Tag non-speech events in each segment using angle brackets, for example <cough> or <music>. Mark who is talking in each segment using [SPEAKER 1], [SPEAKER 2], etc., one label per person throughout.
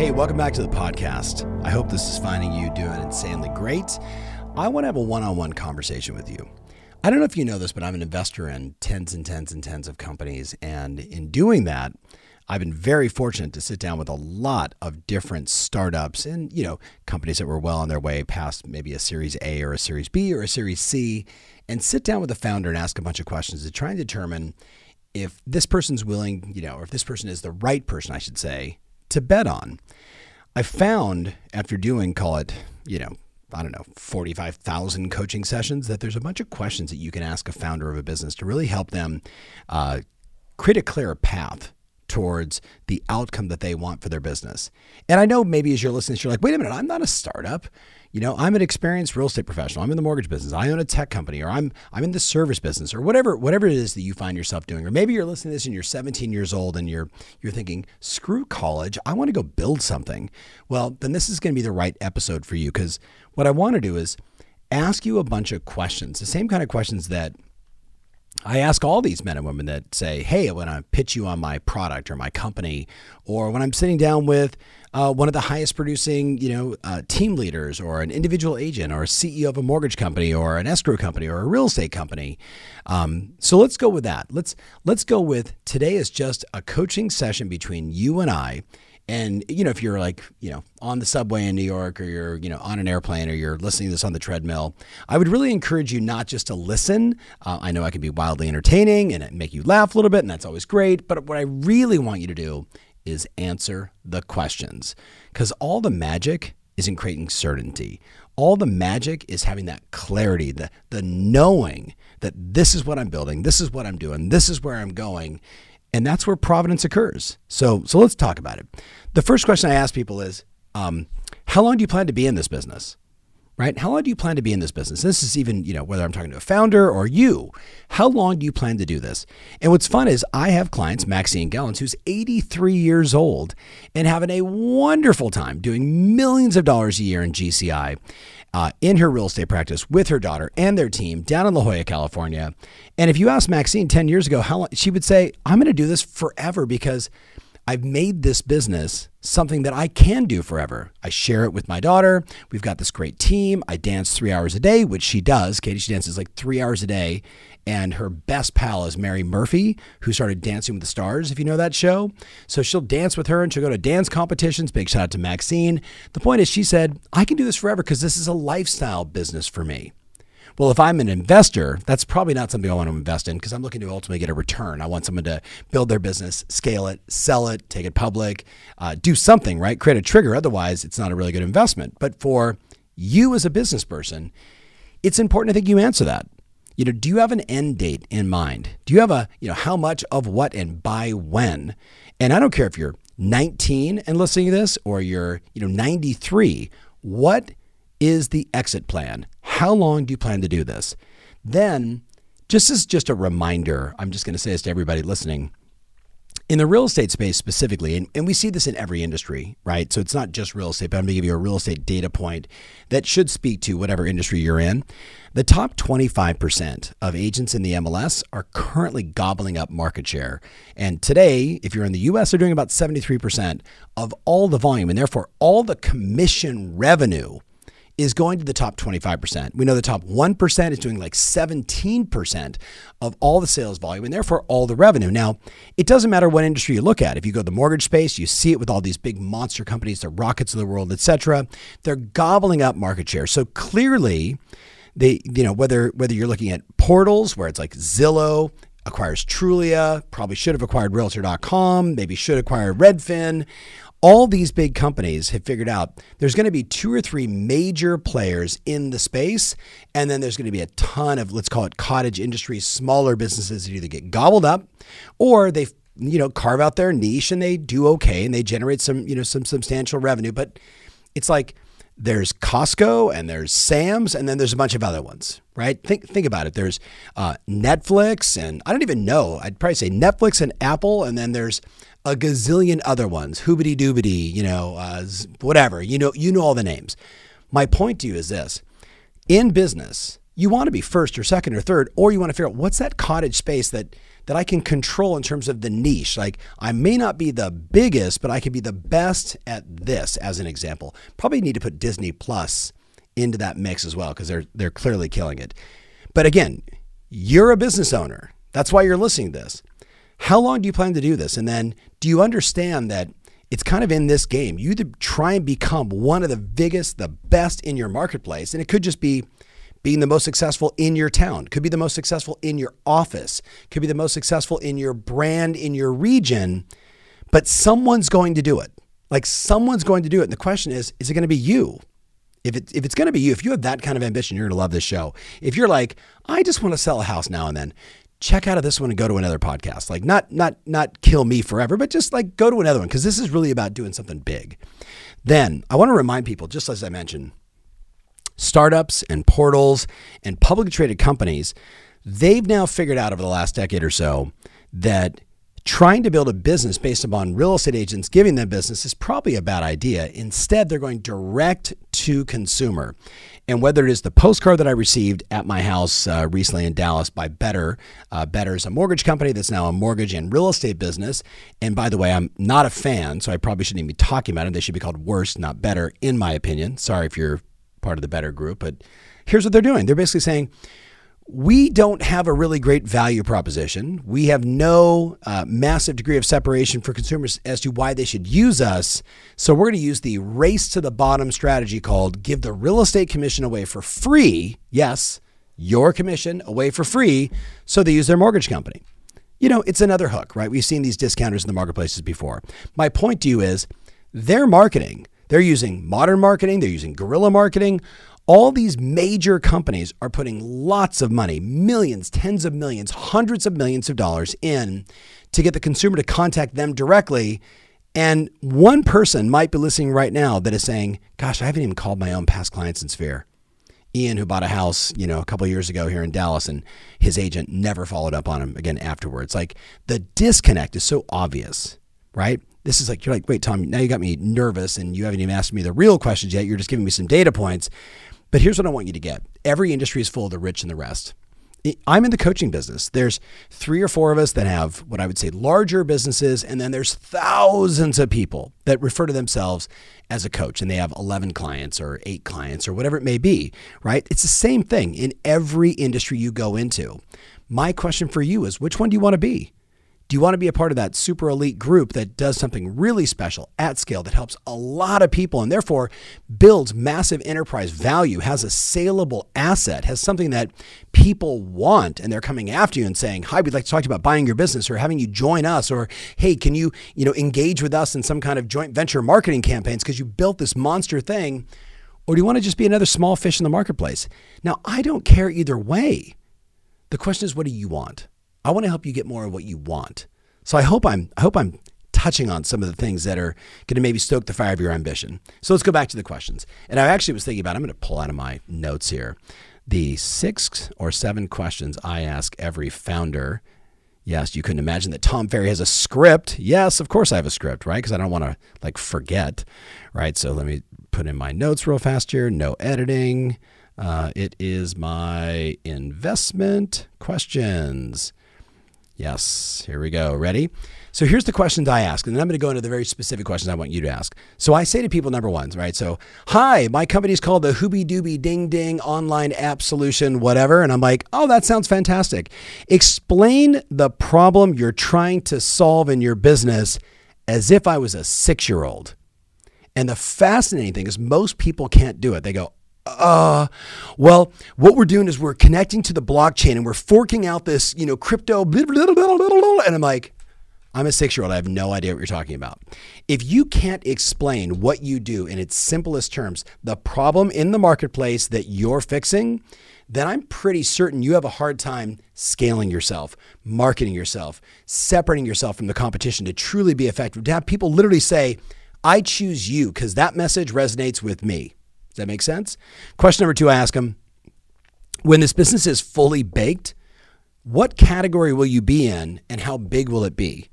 [SPEAKER 1] Hey, welcome back to the podcast. I hope this is finding you doing insanely great. I want to have a one on one conversation with you. I don't know if you know this, but I'm an investor in tens and tens and tens of companies. And in doing that, I've been very fortunate to sit down with a lot of different startups and, you know, companies that were well on their way past maybe a series A or a series B or a series C and sit down with the founder and ask a bunch of questions to try and determine if this person's willing, you know, or if this person is the right person, I should say, to bet on. I found after doing, call it, you know, I don't know, 45,000 coaching sessions, that there's a bunch of questions that you can ask a founder of a business to really help them uh, create a clearer path towards the outcome that they want for their business. And I know maybe as you're listening, you're like, wait a minute, I'm not a startup. You know, I'm an experienced real estate professional. I'm in the mortgage business. I own a tech company, or I'm I'm in the service business, or whatever whatever it is that you find yourself doing. Or maybe you're listening to this and you're 17 years old and you're you're thinking, screw college, I want to go build something. Well, then this is going to be the right episode for you because what I want to do is ask you a bunch of questions, the same kind of questions that I ask all these men and women that say, Hey, when I pitch you on my product or my company, or when I'm sitting down with uh, one of the highest producing, you know, uh, team leaders or an individual agent or a CEO of a mortgage company or an escrow company or a real estate company. Um, so let's go with that. Let's, let's go with today is just a coaching session between you and I and you know, if you're like, you know, on the subway in New York or you're, you know, on an airplane or you're listening to this on the treadmill, I would really encourage you not just to listen. Uh, I know I can be wildly entertaining and make you laugh a little bit, and that's always great. But what I really want you to do is answer the questions because all the magic is in creating certainty. All the magic is having that clarity, the, the knowing that this is what I'm building, this is what I'm doing, this is where I'm going. And that's where providence occurs. So, so let's talk about it. The first question I ask people is um, How long do you plan to be in this business? Right? How long do you plan to be in this business? This is even, you know, whether I'm talking to a founder or you. How long do you plan to do this? And what's fun is I have clients, Maxine Gellens, who's 83 years old and having a wonderful time doing millions of dollars a year in GCI uh, in her real estate practice with her daughter and their team down in La Jolla, California. And if you asked Maxine 10 years ago how long, she would say, I'm going to do this forever because I've made this business something that I can do forever. I share it with my daughter. We've got this great team. I dance three hours a day, which she does. Katie, she dances like three hours a day. And her best pal is Mary Murphy, who started Dancing with the Stars, if you know that show. So she'll dance with her and she'll go to dance competitions. Big shout out to Maxine. The point is, she said, I can do this forever because this is a lifestyle business for me. Well, if I'm an investor, that's probably not something I want to invest in because I'm looking to ultimately get a return. I want someone to build their business, scale it, sell it, take it public, uh, do something, right? Create a trigger. Otherwise, it's not a really good investment. But for you as a business person, it's important I think you answer that. You know, do you have an end date in mind? Do you have a, you know, how much of what and by when? And I don't care if you're 19 and listening to this or you're, you know, 93. What is the exit plan? How long do you plan to do this? Then, just as just a reminder, I'm just going to say this to everybody listening. In the real estate space specifically, and, and we see this in every industry, right? So it's not just real estate, but I'm going to give you a real estate data point that should speak to whatever industry you're in. The top 25% of agents in the MLS are currently gobbling up market share. And today, if you're in the US, they're doing about 73% of all the volume, and therefore all the commission revenue is going to the top 25%. We know the top 1% is doing like 17% of all the sales volume and therefore all the revenue. Now, it doesn't matter what industry you look at. If you go to the mortgage space, you see it with all these big monster companies, the rockets of the world, etc. They're gobbling up market share. So clearly, they, you know, whether whether you're looking at portals where it's like Zillow, acquires Trulia, probably should have acquired Realtor.com, maybe should acquire Redfin. All these big companies have figured out there's going to be two or three major players in the space, and then there's going to be a ton of let's call it cottage industry, smaller businesses that either get gobbled up or they you know carve out their niche and they do okay and they generate some you know some substantial revenue, but It's like there's Costco and there's Sam's and then there's a bunch of other ones, right? Think think about it. There's uh, Netflix and I don't even know. I'd probably say Netflix and Apple, and then there's a gazillion other ones, hoobity doobity, you know, uh, whatever. You know, you know all the names. My point to you is this: in business, you want to be first or second or third, or you want to figure out what's that cottage space that that I can control in terms of the niche. Like I may not be the biggest, but I can be the best at this, as an example. Probably need to put Disney Plus into that mix as well because they're they're clearly killing it. But again, you're a business owner. That's why you're listening to this. How long do you plan to do this? And then do you understand that it's kind of in this game? You try and become one of the biggest, the best in your marketplace, and it could just be being the most successful in your town, could be the most successful in your office, could be the most successful in your brand, in your region, but someone's going to do it. Like someone's going to do it. And the question is, is it going to be you? If, it, if it's going to be you, if you have that kind of ambition, you're going to love this show. If you're like, I just want to sell a house now and then, check out of this one and go to another podcast. Like not not not kill me forever, but just like go to another one because this is really about doing something big. Then I want to remind people, just as I mentioned, startups and portals and publicly traded companies, they've now figured out over the last decade or so that trying to build a business based upon real estate agents giving them business is probably a bad idea. Instead, they're going direct to consumer. And whether it is the postcard that I received at my house uh, recently in Dallas by Better, uh, Better is a mortgage company that's now a mortgage and real estate business. And by the way, I'm not a fan, so I probably shouldn't even be talking about it. They should be called worse, not better, in my opinion. Sorry if you're part of the better group, but here's what they're doing. They're basically saying, we don't have a really great value proposition. We have no uh, massive degree of separation for consumers as to why they should use us. So we're going to use the race to the bottom strategy called give the real estate commission away for free. Yes, your commission away for free. So they use their mortgage company. You know, it's another hook, right? We've seen these discounters in the marketplaces before. My point to you is their marketing they're using modern marketing, they're using guerrilla marketing. All these major companies are putting lots of money, millions, tens of millions, hundreds of millions of dollars in to get the consumer to contact them directly. And one person might be listening right now that is saying, Gosh, I haven't even called my own past clients in Sphere. Ian, who bought a house, you know, a couple years ago here in Dallas, and his agent never followed up on him again afterwards. Like the disconnect is so obvious, right? This is like you're like wait tom now you got me nervous and you haven't even asked me the real questions yet. You're just giving me some data points. But here's what i want you to get. Every industry is full of the rich and the rest. I'm in the coaching business. There's three or four of us that have what i would say larger businesses and then there's thousands of people that refer to themselves as a coach and they have 11 clients or 8 clients or whatever it may be right? It's the same thing in every industry you go into. My question for you is which one do you want to be do you want to be a part of that super elite group that does something really special at scale that helps a lot of people and therefore builds massive enterprise value, has a saleable asset, has something that people want and they're coming after you and saying, "Hi, we'd like to talk to you about buying your business or having you join us or hey, can you, you know, engage with us in some kind of joint venture marketing campaigns because you built this monster thing?" Or do you want to just be another small fish in the marketplace? Now, I don't care either way. The question is, what do you want? I want to help you get more of what you want. So I hope I'm I hope I'm touching on some of the things that are going to maybe stoke the fire of your ambition. So let's go back to the questions. And I actually was thinking about I'm going to pull out of my notes here the six or seven questions I ask every founder. Yes, you couldn't imagine that Tom Ferry has a script. Yes, of course I have a script, right? Because I don't want to like forget, right? So let me put in my notes real fast here. No editing. Uh, it is my investment questions. Yes, here we go. Ready? So here's the questions I ask, and then I'm going to go into the very specific questions I want you to ask. So I say to people, number one, right? So, hi, my company is called the Hooby Dooby Ding Ding Online App Solution, whatever. And I'm like, oh, that sounds fantastic. Explain the problem you're trying to solve in your business as if I was a six year old. And the fascinating thing is, most people can't do it. They go, uh, well, what we're doing is we're connecting to the blockchain and we're forking out this, you know, crypto, blah, blah, blah, and I'm like, I'm a six year old. I have no idea what you're talking about. If you can't explain what you do in its simplest terms, the problem in the marketplace that you're fixing, then I'm pretty certain you have a hard time scaling yourself, marketing yourself, separating yourself from the competition to truly be effective. To have people literally say, I choose you because that message resonates with me. Does that make sense? Question number two I ask them when this business is fully baked, what category will you be in and how big will it be?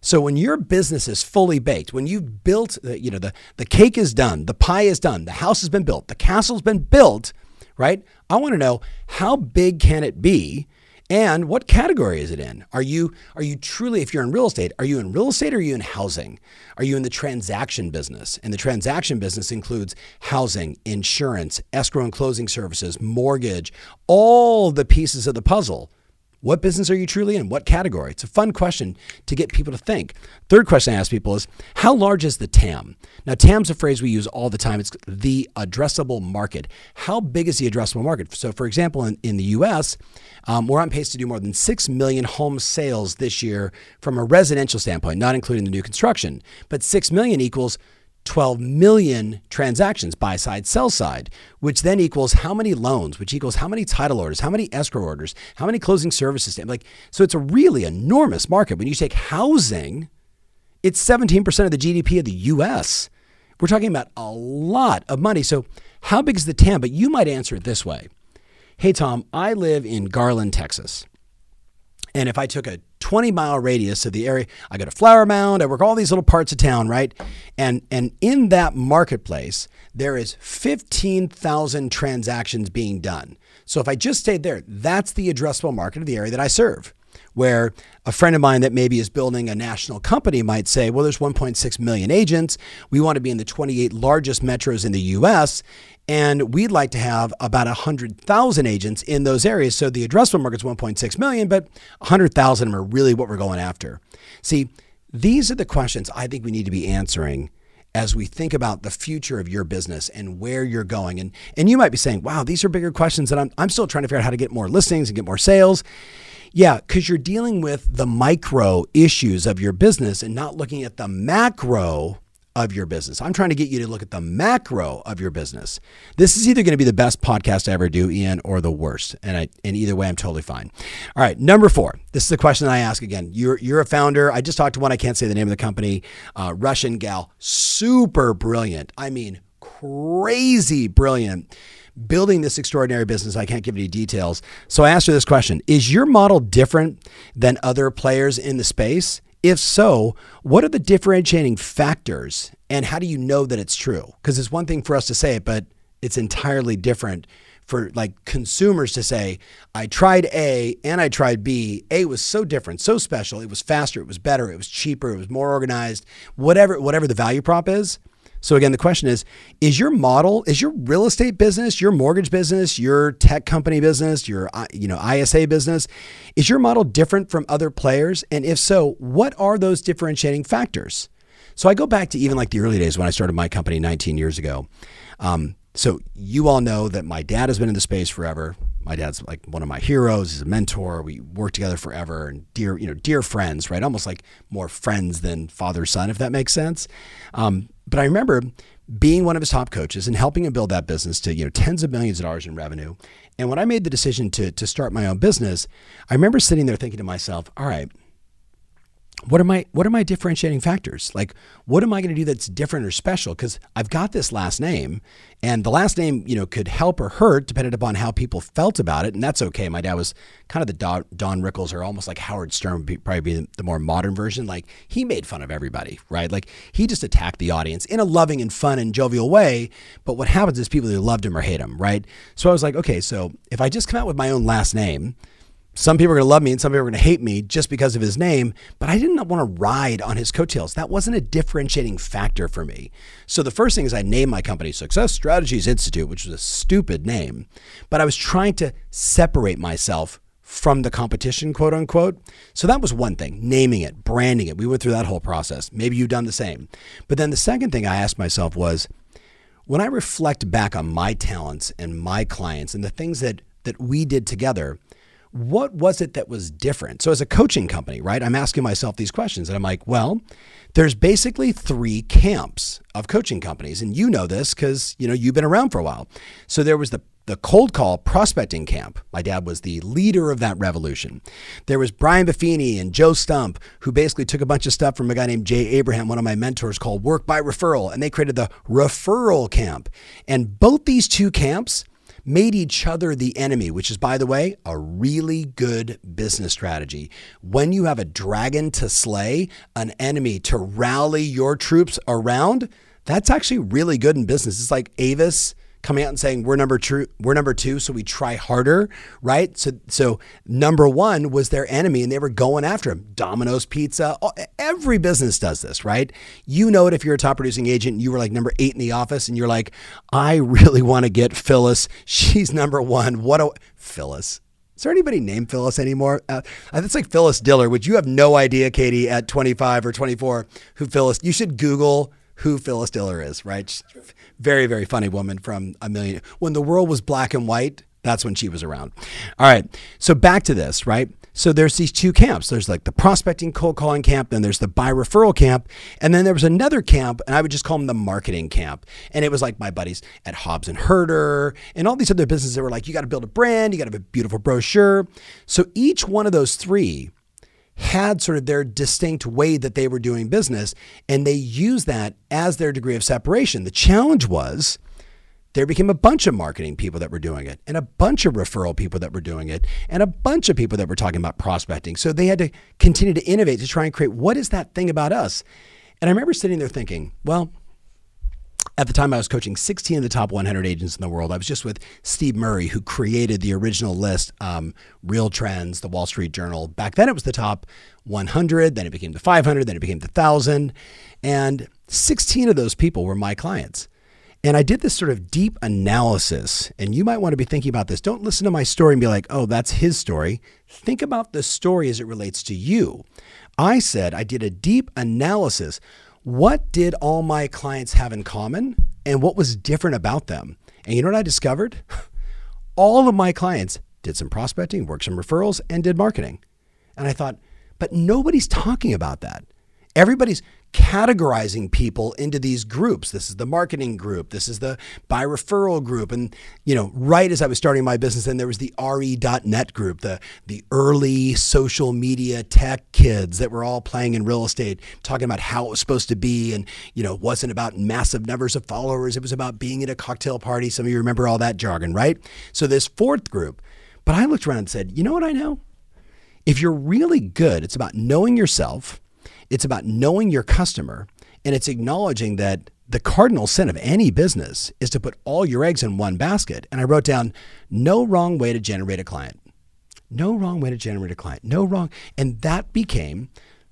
[SPEAKER 1] So when your business is fully baked, when you've built, the, you know, the, the cake is done, the pie is done, the house has been built, the castle's been built, right? I want to know how big can it be and what category is it in? Are you are you truly if you're in real estate, are you in real estate or are you in housing? Are you in the transaction business? And the transaction business includes housing, insurance, escrow and closing services, mortgage, all the pieces of the puzzle. What business are you truly in? What category? It's a fun question to get people to think. Third question I ask people is How large is the TAM? Now, TAM's a phrase we use all the time. It's the addressable market. How big is the addressable market? So, for example, in, in the US, um, we're on pace to do more than 6 million home sales this year from a residential standpoint, not including the new construction. But 6 million equals 12 million transactions, buy side, sell side, which then equals how many loans, which equals how many title orders, how many escrow orders, how many closing services. Like, so it's a really enormous market. When you take housing, it's 17% of the GDP of the US. We're talking about a lot of money. So, how big is the TAM? But you might answer it this way Hey, Tom, I live in Garland, Texas. And if I took a 20 mile radius of the area, I go to Flower Mound, I work all these little parts of town, right? And and in that marketplace, there is 15,000 transactions being done. So if I just stayed there, that's the addressable market of the area that I serve. Where a friend of mine that maybe is building a national company might say, well, there's 1.6 million agents. We want to be in the 28 largest metros in the US. And we'd like to have about 100,000 agents in those areas. So the addressable market is 1.6 million, but 100,000 of them are really what we're going after. See, these are the questions I think we need to be answering as we think about the future of your business and where you're going. And, and you might be saying, wow, these are bigger questions and I'm, I'm still trying to figure out how to get more listings and get more sales. Yeah, because you're dealing with the micro issues of your business and not looking at the macro of your business. I'm trying to get you to look at the macro of your business. This is either going to be the best podcast I ever do, Ian, or the worst. And I, and either way, I'm totally fine. All right, number four. This is the question that I ask again. You're you're a founder. I just talked to one. I can't say the name of the company. Uh, Russian gal, super brilliant. I mean, crazy brilliant. Building this extraordinary business, I can't give any details. So I asked her this question Is your model different than other players in the space? If so, what are the differentiating factors and how do you know that it's true? Because it's one thing for us to say it, but it's entirely different for like consumers to say, I tried A and I tried B. A was so different, so special. It was faster, it was better, it was cheaper, it was more organized, whatever, whatever the value prop is. So again, the question is, is your model, is your real estate business, your mortgage business, your tech company business, your you know ISA business, is your model different from other players? And if so, what are those differentiating factors? So I go back to even like the early days when I started my company 19 years ago. Um, so you all know that my dad has been in the space forever. My dad's like one of my heroes. He's a mentor. We worked together forever and dear, you know, dear friends, right? Almost like more friends than father son, if that makes sense. Um, but I remember being one of his top coaches and helping him build that business to you know tens of millions of dollars in revenue. And when I made the decision to to start my own business, I remember sitting there thinking to myself, all right, what are my what are my differentiating factors? Like what am i going to do that's different or special? Because i've got this last name and the last name you know could help or hurt depending upon how people felt about it and that's okay. My dad was kind of the don, don rickles or almost like howard stern would probably be the more modern version. Like he made fun of everybody right? Like he just attacked the audience in a loving and fun and jovial way but what happens is people either loved him or hate him right? So i was like okay so if i just come out with my own last name some people are going to love me and some people are going to hate me just because of his name, but I didn't want to ride on his coattails. That wasn't a differentiating factor for me. So the first thing is I named my company Success Strategies Institute, which was a stupid name, but I was trying to separate myself from the competition, quote unquote. So that was one thing, naming it, branding it. We went through that whole process. Maybe you've done the same. But then the second thing I asked myself was when I reflect back on my talents and my clients and the things that that we did together, what was it that was different? So, as a coaching company, right, I'm asking myself these questions and I'm like, well, there's basically three camps of coaching companies. And you know this because, you know, you've been around for a while. So, there was the the cold call prospecting camp. My dad was the leader of that revolution. There was Brian Buffini and Joe Stumpf, who basically took a bunch of stuff from a guy named Jay Abraham, one of my mentors, called Work by Referral, and they created the referral camp. And both these two camps made each other the enemy, which is, by the way, a really good business strategy. When you have a dragon to slay, an enemy to rally your troops around, that's actually really good in business. It's like Avis coming out and saying we're number two, we're number two, so we try harder, right? So, so number one was their enemy, and they were going after him. Domino's Pizza, every business does this, right? You know it if you're a top producing agent. You were like number eight in the office, and you're like, I really <laughs> want to get Phyllis. She's number one. What a Phyllis. Is there anybody named Phyllis anymore? Uh, it's like Phyllis Diller, which you have no idea, Katie, at 25 or 24, who Phyllis. You should Google who Phyllis Diller is, right? Very, very funny woman from a million. When the world was black and white, that's when she was around. All right. So back to this, right? So there's these two camps. There's like the prospecting cold calling camp, then there's the buy referral camp, and then there was another camp, and I would just call them the marketing camp. And it was like my buddies at Hobbs and Herder and all these other businesses that were like, you got to build a brand, you got to have a beautiful brochure. So each one of those three had sort of their distinct way that they were doing business, and they used that as their degree of separation. The challenge was there became a bunch of marketing people that were doing it, and a bunch of referral people that were doing it, and a bunch of people that were talking about prospecting. So they had to continue to innovate to try and create what is that thing about us? And I remember sitting there thinking, well, at the time, I was coaching 16 of the top 100 agents in the world. I was just with Steve Murray, who created the original list, um, Real Trends, the Wall Street Journal. Back then, it was the top 100. Then it became the 500. Then it became the 1,000. And 16 of those people were my clients. And I did this sort of deep analysis. And you might want to be thinking about this. Don't listen to my story and be like, oh, that's his story. Think about the story as it relates to you. I said I did a deep analysis what did all my clients have in common and what was different about them? And you know what I discovered? <laughs> all of my clients did some prospecting, worked some referrals, and did marketing. And I thought, but nobody's talking about that. Everybody's categorizing people into these groups. This is the marketing group. This is the buy referral group. And, you know, right as I was starting my business, then there was the RE.net group, the, the early social media tech kids that were all playing in real estate, talking about how it was supposed to be. And, you know, it wasn't about massive numbers of followers. It was about being at a cocktail party. Some of you remember all that jargon, right? So this fourth group. But I looked around and said, you know what I know? If you're really good, it's about knowing yourself it's about knowing your customer and it's acknowledging that the cardinal sin of any business is to put all your eggs in one basket. And I wrote down no wrong way to generate a client. No wrong way to generate a client. No wrong. And that became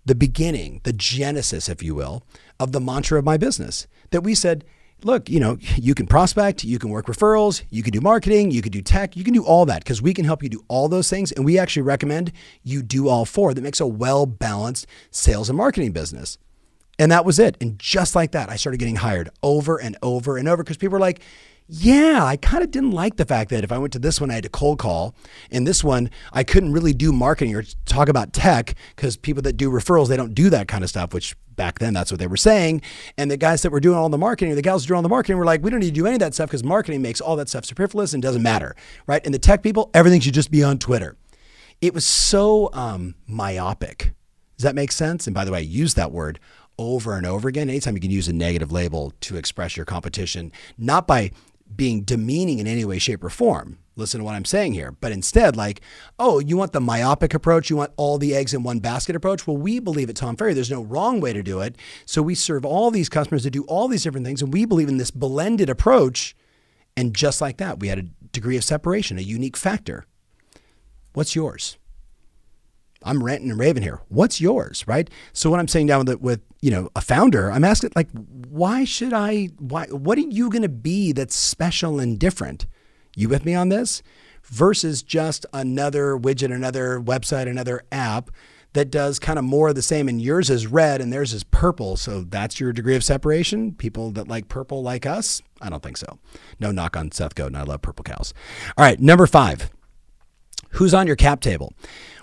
[SPEAKER 1] the beginning, the genesis, if you will, of the mantra of my business that we said, look, you know, you can prospect, you can work referrals, you can do marketing, you can do tech, you can do all that because we can help you do all those things. And we actually recommend you do all four. That makes a well balanced sales and marketing business. And that was it. And just like that, I started getting hired over and over and over because people were like, yeah, I kind of didn't like the fact that if I went to this one, I had to cold call. And this one, I couldn't really do marketing or talk about tech because people that do referrals, they don't do that kind of stuff, which back then that's what they were saying. And the guys that were doing all the marketing, or the gals doing all the marketing were like, we don't need to do any of that stuff because marketing makes all that stuff superfluous and doesn't matter, right? And the tech people, everything should just be on Twitter. It was so um, myopic. Does that make sense? And by the way, I use that word over and over again. Anytime you can use a negative label to express your competition, not by being demeaning in any way, shape, or form. Listen to what I'm saying here. But instead, like, oh, you want the myopic approach? You want all the eggs in one basket approach? Well, we believe at Tom Ferry there's no wrong way to do it. So we serve all these customers to do all these different things. And we believe in this blended approach. And just like that, we had a degree of separation, a unique factor. What's yours? I'm ranting and raving here. What's yours, right? So what I'm saying down with, with you know a founder, I'm asking like, why should I? Why? What are you going to be that's special and different? You with me on this? Versus just another widget, another website, another app that does kind of more of the same, and yours is red and theirs is purple. So that's your degree of separation. People that like purple like us? I don't think so. No knock on Seth Godin. I love purple cows. All right, number five Who's on your cap table?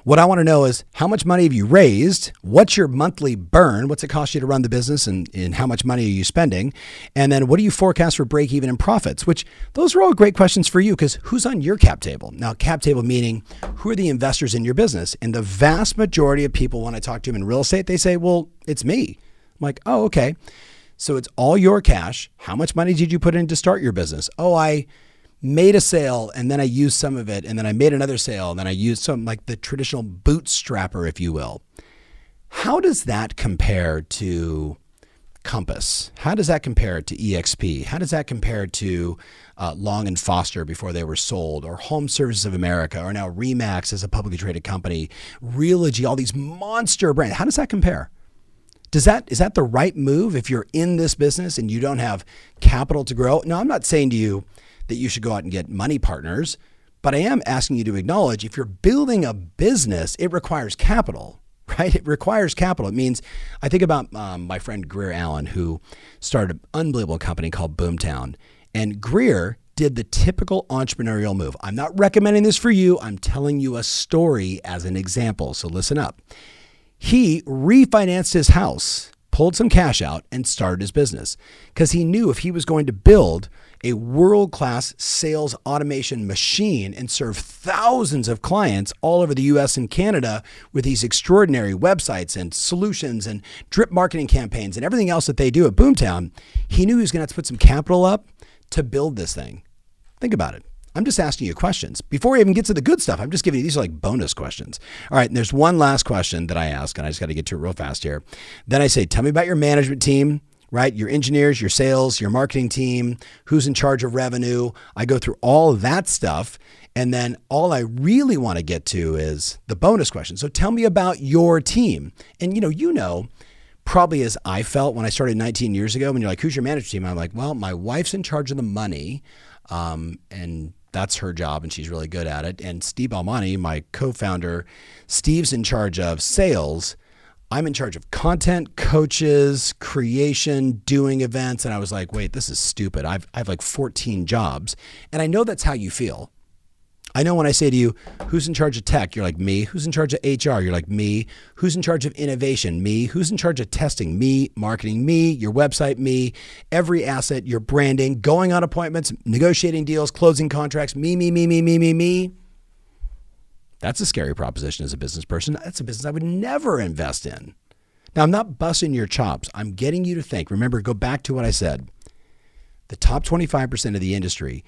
[SPEAKER 1] What I want to know is how much money have you raised? What's your monthly burn? What's it cost you to run the business and, and how much money are you spending? And then what do you forecast for break even and profits? Which those are all great questions for you because who's on your cap table? Now, cap table meaning who are the investors in your business? And the vast majority of people, when I talk to them in real estate, they say, well, it's me. I'm like, oh, okay. So it's all your cash. How much money did you put in to start your business? Oh, I made a sale and then I used some of it and then I made another sale and then I used some like the traditional bootstrapper, if you will. How does that compare to Compass? How does that compare to EXP? How does that compare to uh, Long and Foster before they were sold, or Home Services of America, or now Remax as a publicly traded company, Realogy, all these monster brands? How does that compare? Does that is that the right move if you're in this business and you don't have capital to grow? No, I'm not saying to you that you should go out and get money partners, but I am asking you to acknowledge if you're building a business, it requires capital, <laughs> right? It requires capital. It means I think about um, my friend Grier Allen who started an unbelievable company called Boomtown, and Grier did the typical entrepreneurial move. I'm not recommending this for you. I'm telling you a story as an example. So listen up. He refinanced his house, pulled some cash out, and started his business because he knew if he was going to build a world class sales automation machine and serve thousands of clients all over the US and Canada with these extraordinary websites and solutions and drip marketing campaigns and everything else that they do at Boomtown, he knew he was going to have to put some capital up to build this thing. Think about it. I'm just asking you questions. Before we even get to the good stuff, I'm just giving you these are like bonus questions. All right, and there's one last question that I ask, and I just got to get to it real fast here. Then I say, tell me about your management team, right? Your engineers, your sales, your marketing team, who's in charge of revenue. I go through all that stuff. And then all I really want to get to is the bonus question. So tell me about your team. And you know, you know, probably as I felt when I started 19 years ago, when you're like, who's your management team? I'm like, well, my wife's in charge of the money. Um, and that's her job and she's really good at it. And Steve Almani, my co-founder, Steve's in charge of sales. I'm in charge of content, coaches, creation, doing events. And I was like, wait, this is stupid. I've, I have like 14 jobs. And I know that's how you feel. I know when I say to you, who's in charge of tech? You're like, me. Who's in charge of HR? You're like, me. Who's in charge of innovation? Me. Who's in charge of testing? Me. Marketing? Me. Your website? Me. Every asset, your branding, going on appointments, negotiating deals, closing contracts? Me, me, me, me, me, me, me. That's a scary proposition as a business person. That's a business I would never invest in. Now, I'm not busting your chops. I'm getting you to think. Remember, go back to what I said. The top 25% of the industry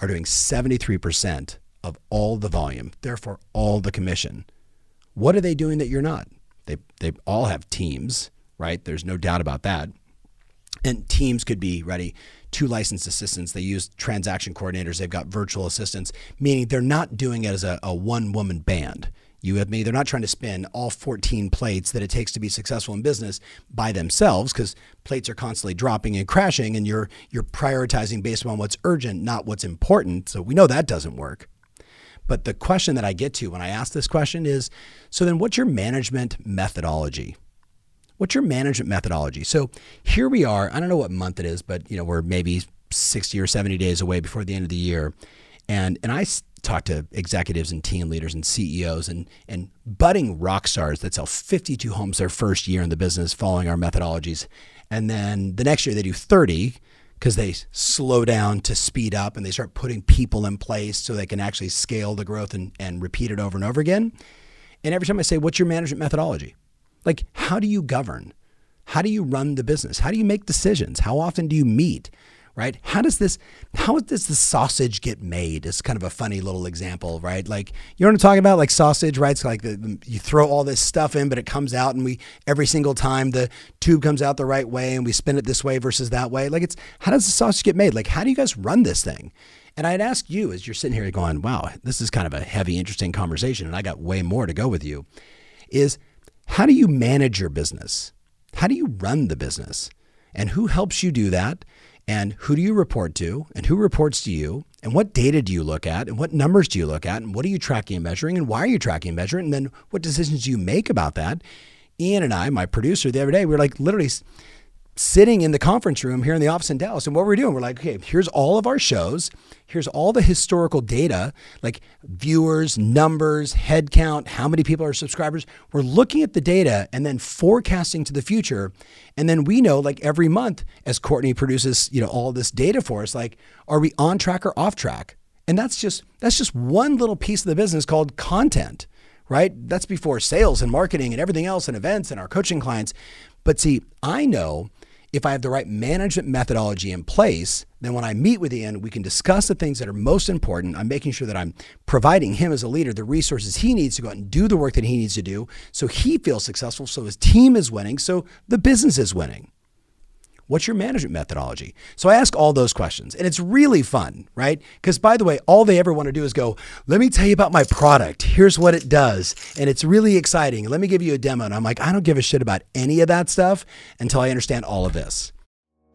[SPEAKER 1] are doing 73% of all the volume, therefore all the commission. What are they doing that you're not? They, they all have teams, right? There's no doubt about that. And teams could be ready. Two licensed assistants. They use transaction coordinators. They've got virtual assistants, meaning they're not doing it as a, a one woman band. You with me? They're not trying to spin all 14 plates that it takes to be successful in business by themselves because plates are constantly dropping and crashing, and you're you're prioritizing based on what's urgent, not what's important. So we know that doesn't work. But the question that I get to when I ask this question is so then what's your management methodology? What's your management methodology? So here we are. I don't know what month it is, but you know, we're maybe 60 or 70 days away before the end of the year. And and I talk to executives and team leaders and CEOs and and budding rock stars that sell 52 homes their first year in the business following our methodologies. And then the next year they do 30 because they slow down to speed up and they start putting people in place so they can actually scale the growth and, and repeat it over and over again. And every time I say, What's your management methodology? Like, how do you govern? How do you run the business? How do you make decisions? How often do you meet? right? How does this, how does the sausage get made? Is kind of a funny little example, right? Like, you know what I'm talking about? Like sausage, right? It's like the, you throw all this stuff in, but it comes out, and we every single time the tube comes out the right way, and we spin it this way versus that way. Like, it's how does the sausage get made? Like, how do you guys run this thing? And I'd ask you as you're sitting here going, wow, this is kind of a heavy, interesting conversation, and I got way more to go with you. Is how do you manage your business? How do you run the business? And who helps you do that? and who do you report to? And who reports to you? And what data do you look at? And what numbers do you look at? And what are you tracking and measuring? And why are you tracking and measuring? And then what decisions do you make about that? Ian and i my producer the other day we were like literally sitting in the conference room here in the office in Dallas. And what we're doing, we're like, okay, here's all of our shows. Here's all the historical data, like viewers, numbers, head count, how many people are subscribers. We're looking at the data and then forecasting to the future. And then we know, like every month, as Courtney produces, you know, all this data for us, like, are we on track or off track? And that's just that's just one little piece of the business called content, right? That's before sales and marketing and everything else and events and our coaching clients. But see, I know if I have the right management methodology in place, then when I meet with Ian, we can discuss the things that are most important. I'm making sure that I'm providing him as a leader the resources he needs to go out and do the work that he needs to do so he feels successful, so his team is winning, so the business is winning. What's your management methodology? So I ask all those questions and it's really fun, right? Because by the way, all they ever want to do is go, let me tell you about my product. Here's what it does. And it's really exciting. Let me give you a demo. And I'm like, I don't give a shit about any of that stuff until I understand all of this.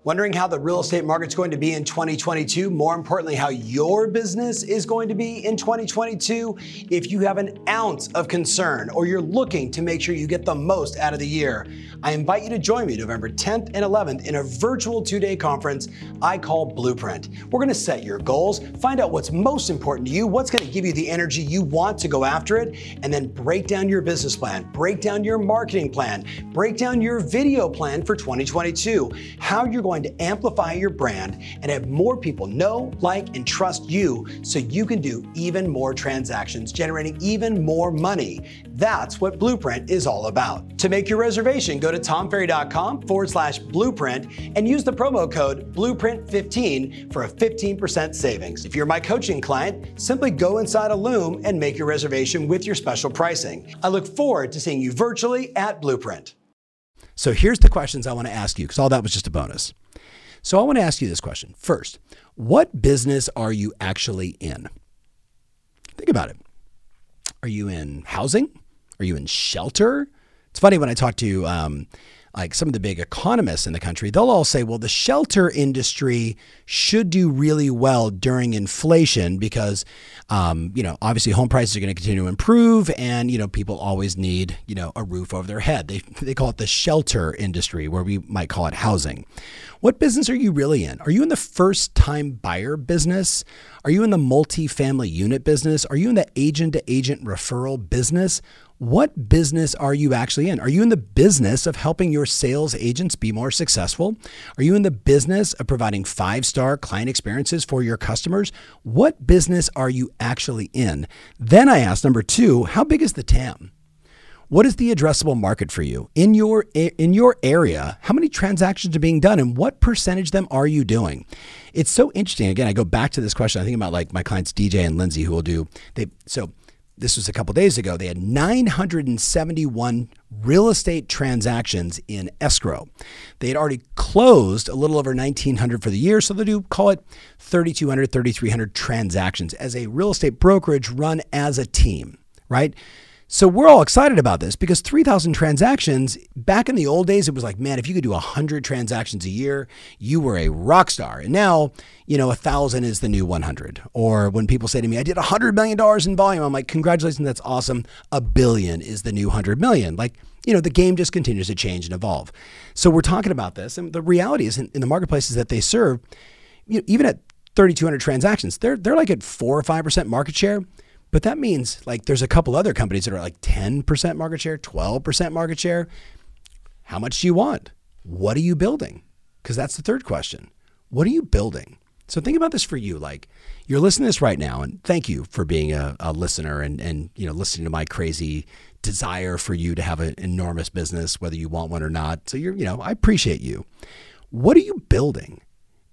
[SPEAKER 1] Wondering how the real estate market's going to be in 2022? More importantly, how your business is going to be in 2022? If you have an ounce of concern or you're looking to make sure you get the most out of the year, I invite you to join me November 10th and 11th in a virtual two day conference I call Blueprint. We're going to set your goals, find out what's most important to you, what's going to give you the energy you want to go after it, and then break down your business plan, break down your marketing plan, break down your video plan for 2022, how you're going going to amplify your brand and have more people know, like, and trust you so you can do even more transactions, generating even more money. That's what Blueprint is all about. To make your reservation, go to tomferry.com forward slash blueprint and use the promo code Blueprint15 for a 15% savings. If you're my coaching client, simply go inside Elume and make your reservation with your special pricing. I look forward to seeing you virtually at Blueprint. So here's the questions I want to ask you because all that was just a bonus. So I want to ask you this question. First, what business are you actually in? Think about it. Are you in housing? Are you in shelter? It's funny when I talk to um, like some of the big economists in the country, they'll all say, well, the shelter industry should do really well during inflation because, um, you know, obviously home prices are going to continue to improve and, you know, people always need, you know, a roof over their head. They, they call it the shelter industry, where we might call it housing. What business are you really in? Are you in the first time buyer business? Are you in the multi-family unit business? Are you in the agent to agent referral business? What business are you actually in? Are you in the business of helping your sales agents be more successful? Are you in the business of providing five star client experiences for your customers? What business are you actually in? Then I asked number two, how big is the TAM? What is the addressable market for you in your in your area? How many transactions are being done, and what percentage of them are you doing? It's so interesting. Again, I go back to this question. I think about like my clients DJ and Lindsay, who will do they so this was a couple days ago, they had 971 real estate transactions in escrow. They had already closed a little over 1,900 for the year, so they do call it 3,200, 3,300 transactions as a real estate brokerage run as a team, right? So we're all excited about this because 3,000 transactions, back in the old days, it was like, man, if you could do 100 transactions a year, you were a rock star. And now, you know, 1,000 is the new 100. Or when people say to me, I did $100 million in volume, I'm like, congratulations, that's awesome. A billion is the new 100 million. Like, you know, the game just continues to change and evolve. So we're talking about this. And the reality is in, in the marketplaces that they serve, you know, even at 3,200 transactions, they're, they're like at four or 5% market share. But that means like there's a couple other companies that are like 10% market share, 12% market share. How much do you want? What are you building? Because that's the third question. What are you building? So think about this for you. Like you're listening to this right now, and thank you for being a, a listener and and you know listening to my crazy desire for you to have an enormous business, whether you want one or not. So you're, you know, I appreciate you. What are you building?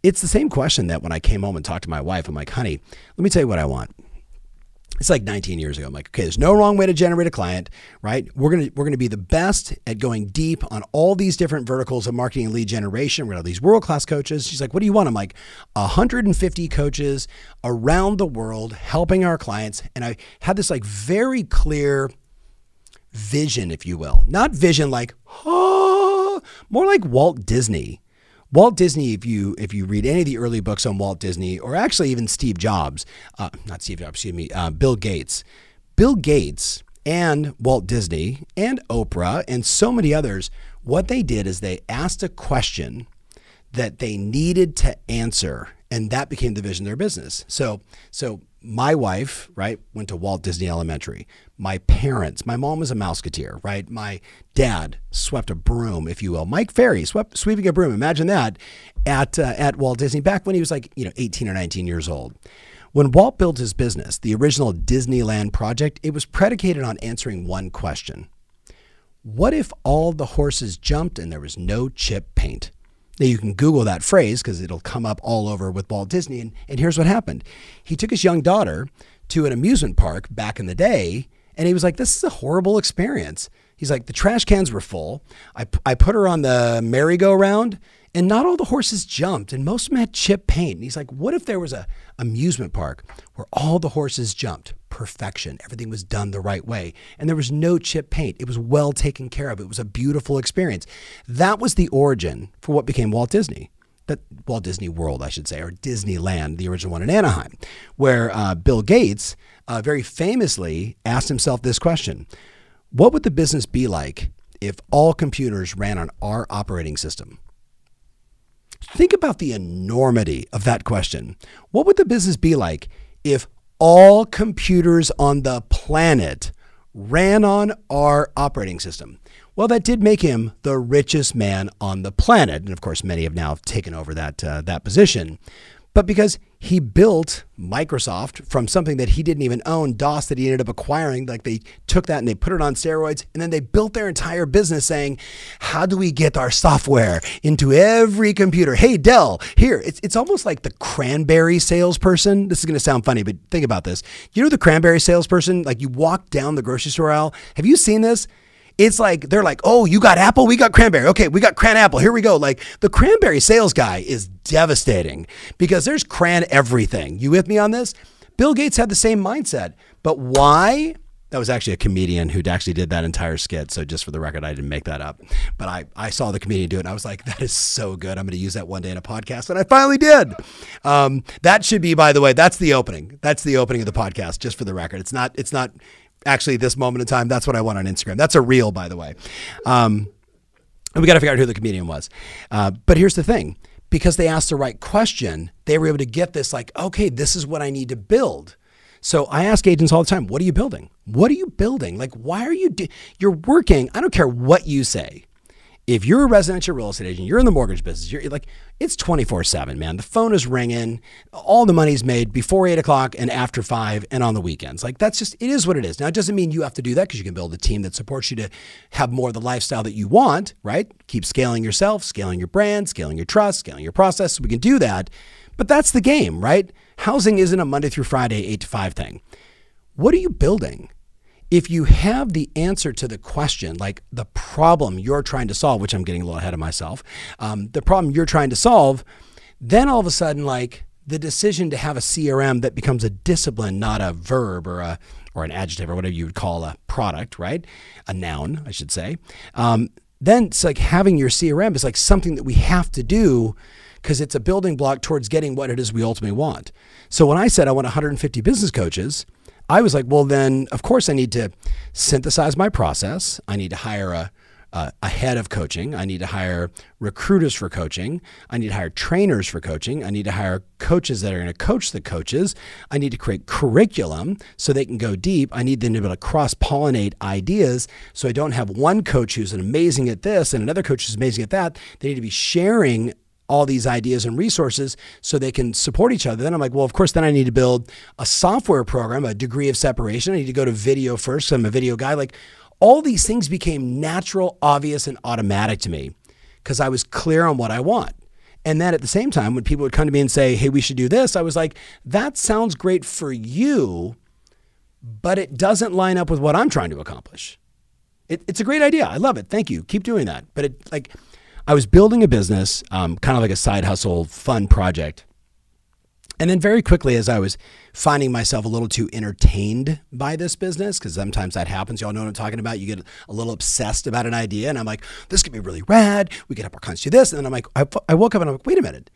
[SPEAKER 1] It's the same question that when I came home and talked to my wife, I'm like, honey, let me tell you what I want it's like 19 years ago. I'm like, okay, there's no wrong way to generate a client, right? We're gonna we're gonna be the best at going deep on all these different verticals of marketing and lead generation. We're gonna have these world class coaches. She's like, what do you want? I'm like, 150 coaches around the world helping our clients, and I had this like very clear vision, if you will, not vision like, oh, more like Walt Disney Walt Disney, if you if you read any of the early books on Walt Disney, or actually even Steve Jobs, uh, not Steve Jobs, excuse me, uh, Bill Gates, Bill Gates and Walt Disney and Oprah and so many others What they did is they asked a question that they needed to answer, and that became the vision of their business. So, so my wife, right, went to Walt Disney Elementary. My parents, my mom was a mouseketeer, right? My dad swept a broom, if you will. Mike Ferry swept sweeping a broom. Imagine that at uh, at Walt Disney back when he was like you know 18 or 19 years old. When Walt built his business, the original Disneyland project, it was predicated on answering one question: What if all the horses jumped and there was no chip paint? Now you can Google that phrase because it'll come up all over with Walt Disney. And, and here's what happened he took his young daughter to an amusement park back in the day, and he was like, This is a horrible experience. He's like, The trash cans were full. I, I put her on the merry-go-round, and not all the horses jumped, and most of them had chip paint. And he's like, What if there was a amusement park where all the horses jumped? Perfection. Everything was done the right way. And there was no chip paint. It was well taken care of. It was a beautiful experience. That was the origin for what became Walt Disney that Walt Disney World, I should say, or Disneyland, the original one in Anaheim, where uh, Bill Gates uh, very famously asked himself this question What would the business be like if all computers ran on our operating system? Think about the enormity of that question. What would the business be like if all computers on the planet ran on our operating system? Well, that did make him the richest man on the planet, and of course, many have now taken over that uh, that position but because he built Microsoft from something that he didn't even own, DOS that he ended up acquiring. Like they took that and they put it on steroids, and then they built their entire business saying, "How do we get our software into every computer?" Hey, Dell, here. It's it's almost like the cranberry salesperson. This is going to sound funny, but think about this. You know the cranberry salesperson? Like you walk down the grocery store aisle. Have you seen this? It's like they're like, oh, you got apple, we got cranberry. Okay, we got cran apple. Here we go. Like the cranberry sales guy is devastating because there's cran everything. You with me on this? Bill Gates had the same mindset, but why? That was actually a comedian who actually did that entire skit. So just for the record, I didn't make that up. But I, I saw the comedian do it and I was like, that is so good. I'm going to use that one day in a podcast. And I finally did. Um, that should be, by the way, that's the opening. That's the opening of the podcast, just for the record. It's not, it's not actually this moment in time. That's what I want on Instagram. That's a reel, by the way. Um, and we got to figure out who the comedian was. Uh, but here's the thing because they asked the right question, they were able to get this like, okay, this is what I need to build. So I ask agents all the time, what are you building? What are you building? Like, why are you, do- you're working, I don't care what you say if you're a residential real estate agent, you're in the mortgage business, you're like, it's 24 7, man. The phone is ringing, all the money's made before eight o'clock and after five and on the weekends. Like, that's just, it is what it is. Now, it doesn't mean you have to do that because you can build a team that supports you to have more of the lifestyle that you want, right? Keep scaling yourself, scaling your brand, scaling your trust, scaling your process. So we can do that. But that's the game, right? Housing isn't a Monday through Friday, eight to five thing. What are you building? If you have the answer to the question, like the problem you're trying to solve, which I'm getting a little ahead of myself, um, the problem you're trying to solve, then all of a sudden, like the decision to have a CRM that becomes a discipline, not a verb or a or an adjective or whatever you would call a product, right? A noun, I should say. Um, then it's like having your CRM is like something that we have to do because it's a building block towards getting what it is we ultimately want. So when I said I want 150 business coaches, I was like, well, then of course I need to synthesize my process. I need to hire a, a, head of coaching. I need to hire recruiters for coaching. I need to hire trainers for coaching. I need to hire coaches that are going to coach the coaches. I need to create curriculum so they can go deep. I need them to be able to cross pollinate ideas so I don't have one coach who's amazing at this and another coach who's amazing at that. They need to be sharing all these ideas and resources so they can support each other. Then I'm like, well, of course, then I need to build a software program, a degree of separation. I need to go to video first. I'm a video guy. Like all these things became natural, obvious, and automatic to me because I was clear on what I want. And then at the same time, when people would come to me and say, hey, we should do this, I was like, that sounds great for you, but it doesn't line up with what I'm trying to accomplish. It, it's a great idea. I love it. Thank you. Keep doing that. But it like I was building a business, um, kind of like a side hustle, fun project. And then very quickly, as I was finding myself a little too entertained by this business, because sometimes that happens. Y'all know what I'm talking about. You get a little obsessed about an idea, and I'm like, this could be really rad. We could help our clients do this. And then I'm like, I, I woke up and I'm like, wait a minute.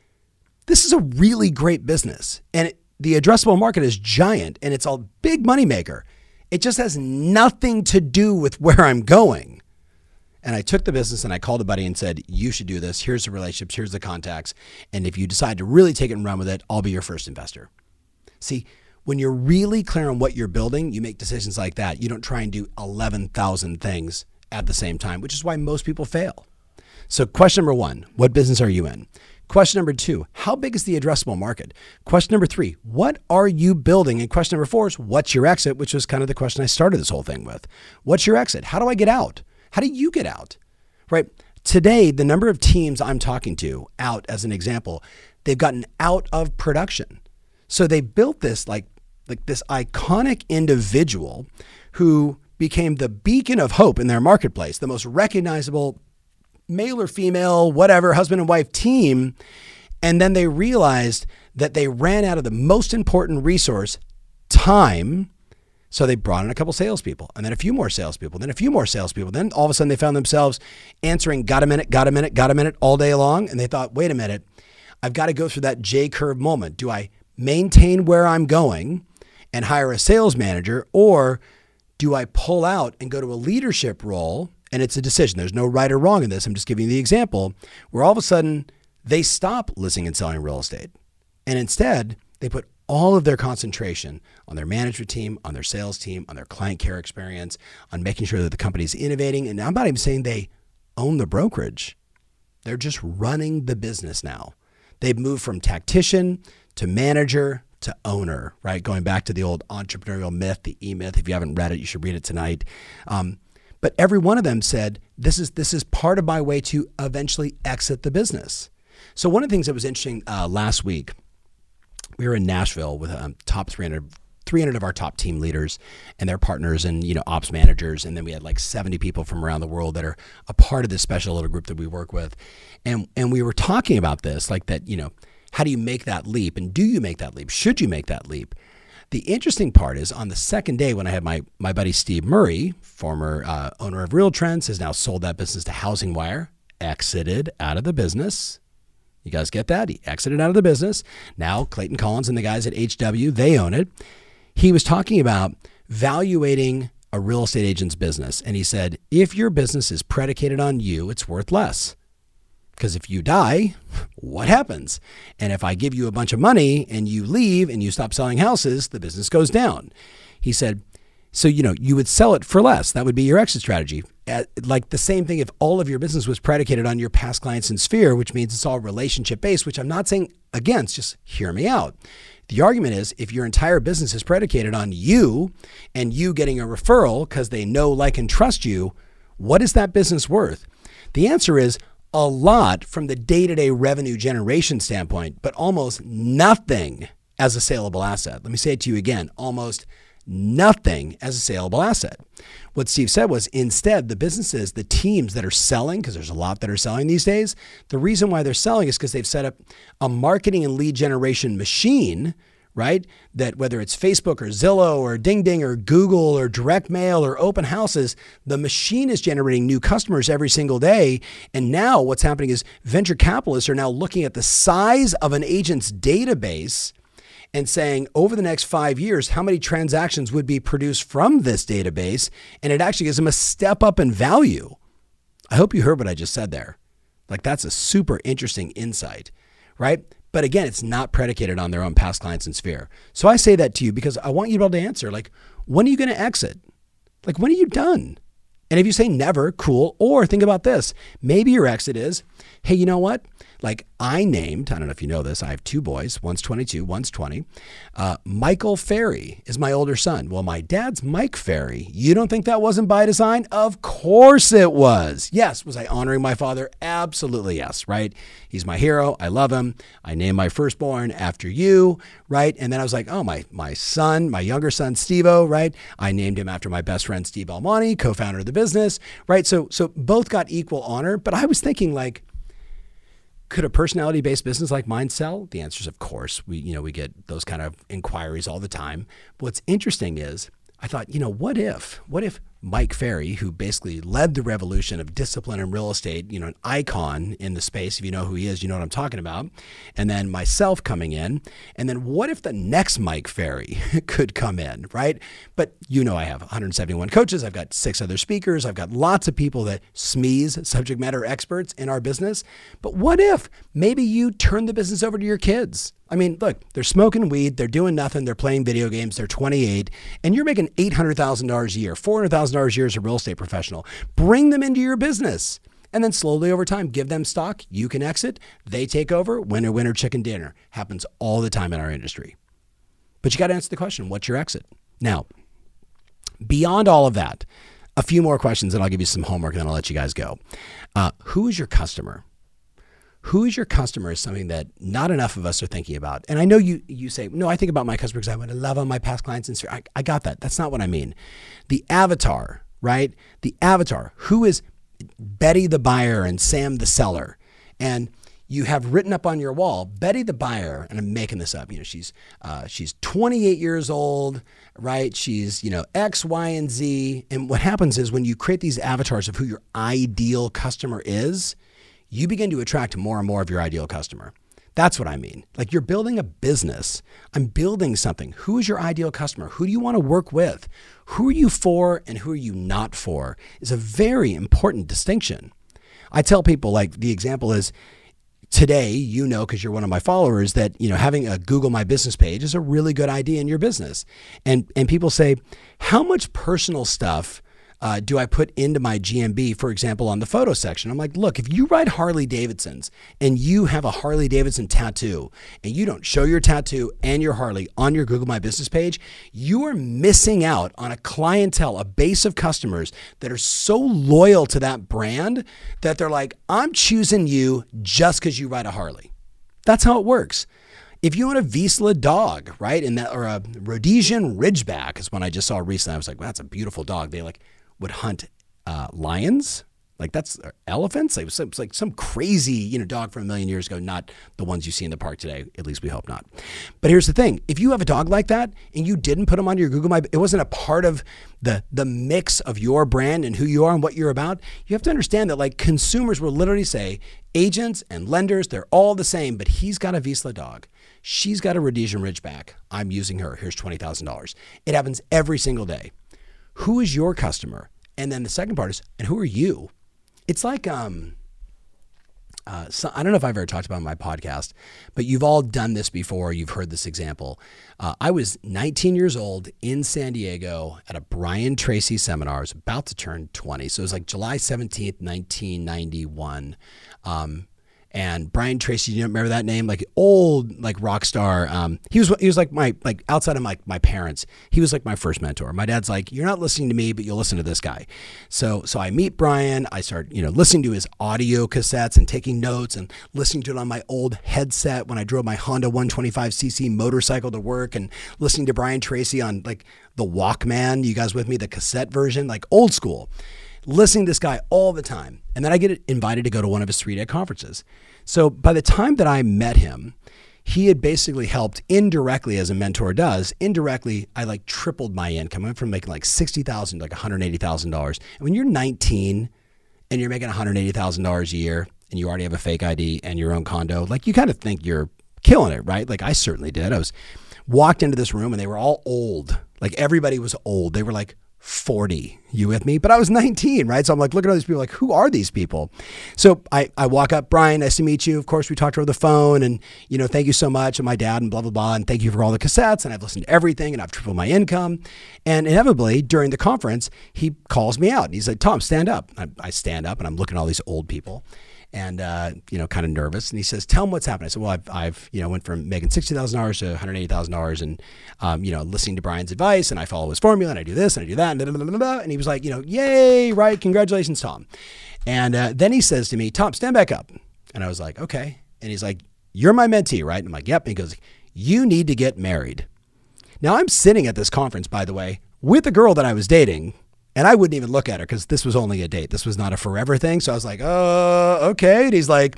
[SPEAKER 1] This is a really great business. And it, the addressable market is giant and it's a big moneymaker. It just has nothing to do with where I'm going. And I took the business and I called a buddy and said, You should do this. Here's the relationships, here's the contacts. And if you decide to really take it and run with it, I'll be your first investor. See, when you're really clear on what you're building, you make decisions like that. You don't try and do 11,000 things at the same time, which is why most people fail. So, question number one what business are you in? Question number two, how big is the addressable market? Question number three, what are you building? And question number four is, what's your exit? Which was kind of the question I started this whole thing with. What's your exit? How do I get out? How do you get out? Right? Today, the number of teams I'm talking to out as an example, they've gotten out of production. So they built this like like this iconic individual who became the beacon of hope in their marketplace, the most recognizable male or female, whatever, husband and wife team. And then they realized that they ran out of the most important resource, time. So they brought in a couple salespeople and then a few more salespeople, then a few more salespeople. Then all of a sudden they found themselves answering, got a minute, got a minute, got a minute all day long. And they thought, wait a minute, I've got to go through that J curve moment. Do I maintain where I'm going and hire a sales manager or do I pull out and go to a leadership role and it's a decision. There's no right or wrong in this. I'm just giving you the example where all of a sudden they stop listing and selling real estate. And instead, they put all of their concentration on their management team, on their sales team, on their client care experience, on making sure that the company's innovating. And I'm not even saying they own the brokerage, they're just running the business now. They've moved from tactician to manager to owner, right? Going back to the old entrepreneurial myth, the E myth. If you haven't read it, you should read it tonight. Um, but every one of them said, this is, this is part of my way to eventually exit the business. So, one of the things that was interesting uh, last week, we were in Nashville with um, top 300 300 of our top team leaders and their partners and you know ops managers. And then we had like 70 people from around the world that are a part of this special little group that we work with. And and we were talking about this like that you know how do you make that leap? And do you make that leap? Should you make that leap? The interesting part is on the second day when I had my, my buddy Steve Murray, former uh, owner of Real Trends, has now sold that business to HousingWire, exited out of the business. You guys get that? He exited out of the business. Now Clayton Collins and the guys at HW, they own it. He was talking about valuating a real estate agent's business. And he said, if your business is predicated on you, it's worth less. Because if you die, what happens? And if I give you a bunch of money and you leave and you stop selling houses, the business goes down. He said, so, you know, you would sell it for less. That would be your exit strategy. Like the same thing if all of your business was predicated on your past clients and sphere, which means it's all relationship based, which I'm not saying against, just hear me out. The argument is if your entire business is predicated on you and you getting a referral because they know, like, and trust you, what is that business worth? The answer is a lot from the day to day revenue generation standpoint, but almost nothing as a saleable asset. Let me say it to you again almost nothing as a saleable asset. What Steve said was instead, the businesses, the teams that are selling, because there's a lot that are selling these days, the reason why they're selling is because they've set up a marketing and lead generation machine right? That whether it's Facebook or Zillow or Ding Ding or Google or direct mail or open houses, the machine is generating new customers every single day. And now what's happening is venture capitalists are now looking at the size of an agent's database and saying over the next five years, how many transactions would be produced from this database? And it actually gives them a step up in value. I hope you heard what I just said there. Like, that's a super interesting insight, right? But again, it's not predicated on their own past clients and sphere. So I say that to you because I want you to be able to answer like, when are you going to exit? Like, when are you done? And if you say never, cool. Or think about this maybe your exit is, hey, you know what? Like I named, I don't know if you know this, I have two boys, one's 22, one's 20. Uh, Michael Ferry is my older son. Well, my dad's Mike Ferry. You don't think that wasn't by design? Of course it was. Yes. Was I honoring my father? Absolutely yes, right? He's my hero. I love him. I named my firstborn after you, right? And then I was like, oh, my, my son, my younger son, Stevo, right? I named him after my best friend, Steve Almonte, co-founder of the business, right? So, so both got equal honor, but I was thinking like, could a personality based business like mine sell? The answer is of course. We you know we get those kind of inquiries all the time. But what's interesting is I thought, you know, what if? What if Mike Ferry, who basically led the revolution of discipline in real estate, you know, an icon in the space. If you know who he is, you know what I'm talking about. And then myself coming in. And then what if the next Mike Ferry <laughs> could come in, right? But you know, I have 171 coaches. I've got six other speakers. I've got lots of people that SMEs, subject matter experts in our business. But what if maybe you turn the business over to your kids? I mean, look, they're smoking weed, they're doing nothing, they're playing video games, they're 28, and you're making $800,000 a year, $400,000 a year as a real estate professional. Bring them into your business. And then slowly over time, give them stock. You can exit, they take over, winner, winner, chicken dinner. Happens all the time in our industry. But you got to answer the question what's your exit? Now, beyond all of that, a few more questions, and I'll give you some homework, and then I'll let you guys go. Uh, who is your customer? Who is your customer is something that not enough of us are thinking about. And I know you you say, no, I think about my customer because I want to love on my past clients. And I, I got that. That's not what I mean. The avatar, right? The avatar. Who is Betty the buyer and Sam the seller? And you have written up on your wall Betty the buyer, and I'm making this up. You know, she's uh, she's 28 years old, right? She's you know X, Y, and Z. And what happens is when you create these avatars of who your ideal customer is, you begin to attract more and more of your ideal customer. That's what I mean. Like you're building a business. I'm building something. Who is your ideal customer? Who do you want to work with? Who are you for and who are you not for is a very important distinction. I tell people like the example is today, you know, because you're one of my followers, that you know having a Google My Business page is a really good idea in your business. And and people say, how much personal stuff uh, do I put into my GMB, for example, on the photo section? I'm like, look, if you ride Harley Davidsons and you have a Harley Davidson tattoo and you don't show your tattoo and your Harley on your Google My Business page, you are missing out on a clientele, a base of customers that are so loyal to that brand that they're like, I'm choosing you just because you ride a Harley. That's how it works. If you own a Vizsla dog, right, and that or a Rhodesian Ridgeback is one I just saw recently. I was like, well, that's a beautiful dog. They like would hunt uh, lions. Like that's uh, elephants. Like it was, some, like some crazy, you know, dog from a million years ago. Not the ones you see in the park today. At least we hope not. But here's the thing: if you have a dog like that and you didn't put them on your Google My, it wasn't a part of the the mix of your brand and who you are and what you're about. You have to understand that like consumers will literally say, agents and lenders, they're all the same. But he's got a Vizsla dog. She's got a Rhodesian Ridgeback. I'm using her. Here's twenty thousand dollars. It happens every single day who is your customer? And then the second part is, and who are you? It's like, um, uh, so, I don't know if I've ever talked about my podcast, but you've all done this before. You've heard this example. Uh, I was 19 years old in San Diego at a Brian Tracy seminar. I was about to turn 20. So it was like July 17th, 1991. Um, and Brian Tracy. You remember that name? Like old, like rock star. Um, he was he was like my like outside of my my parents. He was like my first mentor. My dad's like, you're not listening to me, but you'll listen to this guy. So so I meet Brian. I start you know listening to his audio cassettes and taking notes and listening to it on my old headset when I drove my Honda 125cc motorcycle to work and listening to Brian Tracy on like the Walkman. You guys with me? The cassette version, like old school listening to this guy all the time. And then I get invited to go to one of his three day conferences. So by the time that I met him, he had basically helped indirectly as a mentor does. Indirectly, I like tripled my income. I went from making like 60,000 to like $180,000. And when you're 19 and you're making $180,000 a year and you already have a fake ID and your own condo, like you kind of think you're killing it, right? Like I certainly did. I was walked into this room and they were all old. Like everybody was old. They were like 40. You with me? But I was 19, right? So I'm like looking at all these people, like, who are these people? So I, I walk up, Brian, nice to meet you. Of course, we talked over the phone and, you know, thank you so much. And my dad and blah, blah, blah. And thank you for all the cassettes. And I've listened to everything and I've tripled my income. And inevitably, during the conference, he calls me out and he's like, Tom, stand up. I, I stand up and I'm looking at all these old people and uh, you know, kind of nervous. And he says, "Tell him what's happened." I said, "Well, I've, I've you know went from making sixty thousand dollars to one hundred eighty thousand dollars, and um, you know, listening to Brian's advice, and I follow his formula, and I do this, and I do that, and, blah, blah, blah, and he was like, you know, yay, right, congratulations, Tom. And uh, then he says to me, Tom, stand back up. And I was like, okay. And he's like, you're my mentee, right? And I'm like, yep. And he goes, you need to get married. Now I'm sitting at this conference, by the way, with a girl that I was dating and I wouldn't even look at her because this was only a date. This was not a forever thing. So I was like, oh, okay. And he's like,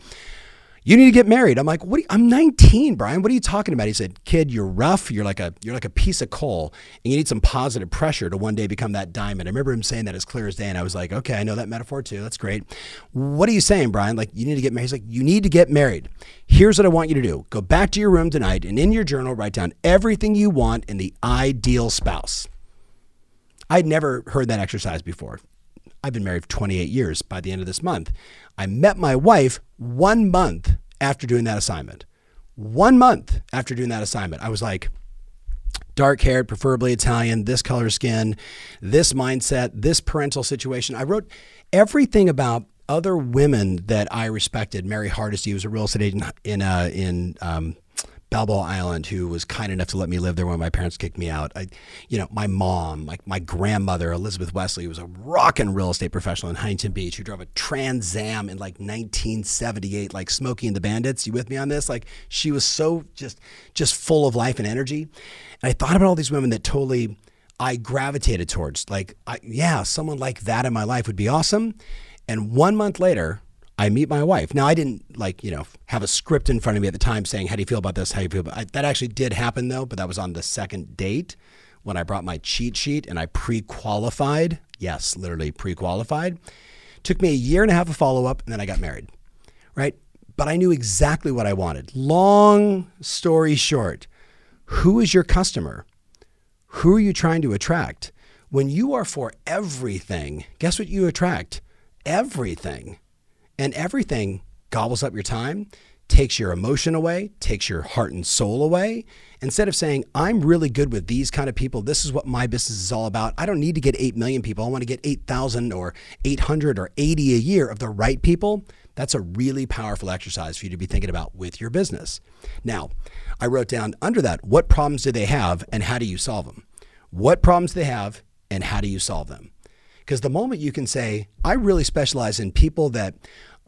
[SPEAKER 1] you need to get married. I'm like, what? You, I'm 19, Brian. What are you talking about? He said, kid, you're rough. You're like a you're like a piece of coal, and you need some positive pressure to one day become that diamond. I remember him saying that as clear as day, and I was like, okay, I know that metaphor too. That's great. What are you saying, Brian? Like, you need to get married. He's like, you need to get married. Here's what I want you to do: go back to your room tonight, and in your journal, write down everything you want in the ideal spouse. I'd never heard that exercise before. I've been married for 28 years by the end of this month. I met my wife one month after doing that assignment. One month after doing that assignment, I was like, dark haired, preferably Italian, this color skin, this mindset, this parental situation. I wrote everything about other women that I respected. Mary Hardesty was a real estate agent in, uh, in um, Balboa Island who was kind enough to let me live there when my parents kicked me out. I, you know, my mom, like my grandmother, Elizabeth Wesley, was a rockin' real estate professional in Huntington Beach who drove a Trans Am in like 1978, like Smokey and the Bandits. You with me on this? Like she was so just, just full of life and energy. And I thought about all these women that totally I gravitated towards. Like, I, yeah, someone like that in my life would be awesome. And one month later, I meet my wife. Now, I didn't like, you know, have a script in front of me at the time saying, How do you feel about this? How do you feel about I, That actually did happen though, but that was on the second date when I brought my cheat sheet and I pre qualified. Yes, literally pre qualified. Took me a year and a half of follow up and then I got married, right? But I knew exactly what I wanted. Long story short, who is your customer? Who are you trying to attract? When you are for everything, guess what you attract? Everything. And everything gobbles up your time, takes your emotion away, takes your heart and soul away. Instead of saying, I'm really good with these kind of people, this is what my business is all about. I don't need to get 8 million people. I want to get 8,000 or 800 or 80 a year of the right people. That's a really powerful exercise for you to be thinking about with your business. Now, I wrote down under that what problems do they have and how do you solve them? What problems do they have and how do you solve them? Because the moment you can say, I really specialize in people that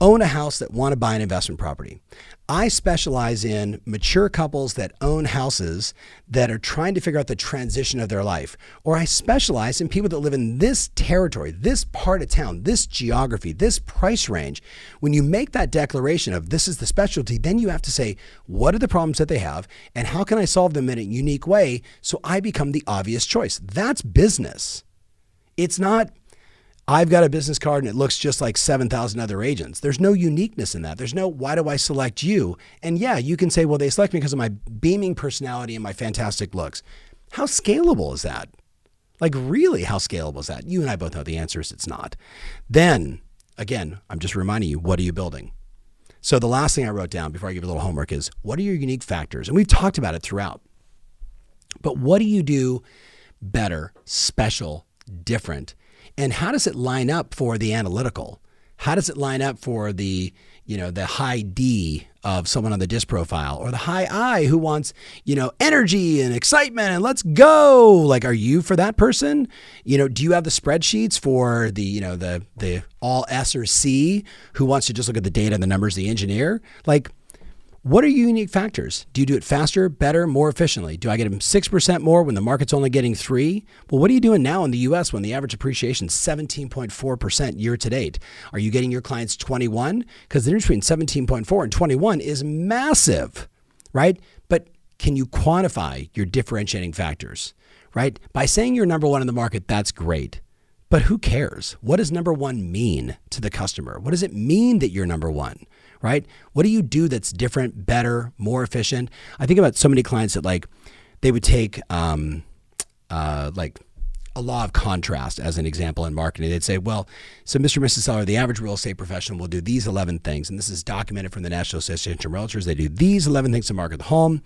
[SPEAKER 1] own a house that want to buy an investment property. I specialize in mature couples that own houses that are trying to figure out the transition of their life. Or I specialize in people that live in this territory, this part of town, this geography, this price range. When you make that declaration of this is the specialty, then you have to say, what are the problems that they have and how can I solve them in a unique way so I become the obvious choice? That's business. It's not I've got a business card and it looks just like 7,000 other agents. There's no uniqueness in that. There's no, why do I select you? And yeah, you can say, well, they select me because of my beaming personality and my fantastic looks. How scalable is that? Like, really, how scalable is that? You and I both know the answer is it's not. Then, again, I'm just reminding you, what are you building? So, the last thing I wrote down before I give you a little homework is what are your unique factors? And we've talked about it throughout. But what do you do better, special, different and how does it line up for the analytical? How does it line up for the, you know, the high D of someone on the disc profile or the high I who wants, you know, energy and excitement and let's go. Like, are you for that person? You know, do you have the spreadsheets for the, you know, the the all S or C who wants to just look at the data and the numbers, the engineer? Like, what are your unique factors? Do you do it faster, better, more efficiently? Do I get them 6% more when the market's only getting 3? Well, what are you doing now in the US when the average appreciation is 17.4% year to date? Are you getting your clients 21? Because the difference between 17.4 and 21 is massive, right? But can you quantify your differentiating factors, right? By saying you're number 1 in the market, that's great. But who cares? What does number 1 mean to the customer? What does it mean that you're number 1? Right? What do you do that's different, better, more efficient? I think about so many clients that like they would take um, uh, like a law of contrast as an example in marketing. They'd say, well, so Mr. and Mrs. Seller, the average real estate professional will do these 11 things. And this is documented from the National Association of Realtors. They do these 11 things to market the home.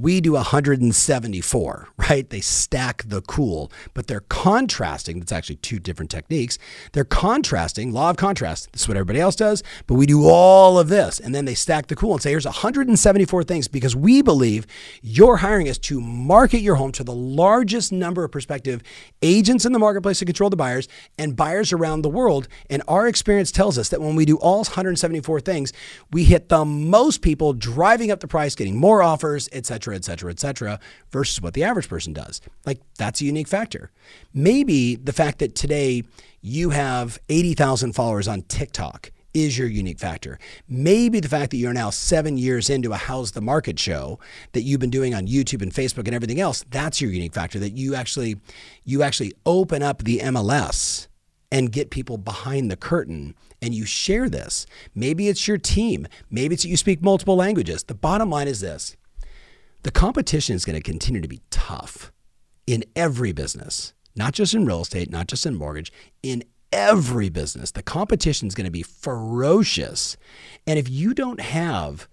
[SPEAKER 1] We do 174, right? They stack the cool, but they're contrasting. That's actually two different techniques. They're contrasting, law of contrast. This is what everybody else does, but we do all of this. And then they stack the cool and say, here's 174 things because we believe you're hiring us to market your home to the largest number of prospective agents in the marketplace to control the buyers and buyers around the world. And our experience tells us that when we do all 174 things, we hit the most people driving up the price, getting more offers, etc cetera, et cetera, et cetera, versus what the average person does. Like that's a unique factor. Maybe the fact that today you have 80,000 followers on TikTok is your unique factor. Maybe the fact that you're now seven years into a How's the Market show that you've been doing on YouTube and Facebook and everything else, that's your unique factor that you actually you actually open up the MLS and get people behind the curtain and you share this. Maybe it's your team. Maybe it's that you speak multiple languages. The bottom line is this the competition is going to continue to be tough in every business, not just in real estate, not just in mortgage, in every business. The competition is going to be ferocious. And if you don't have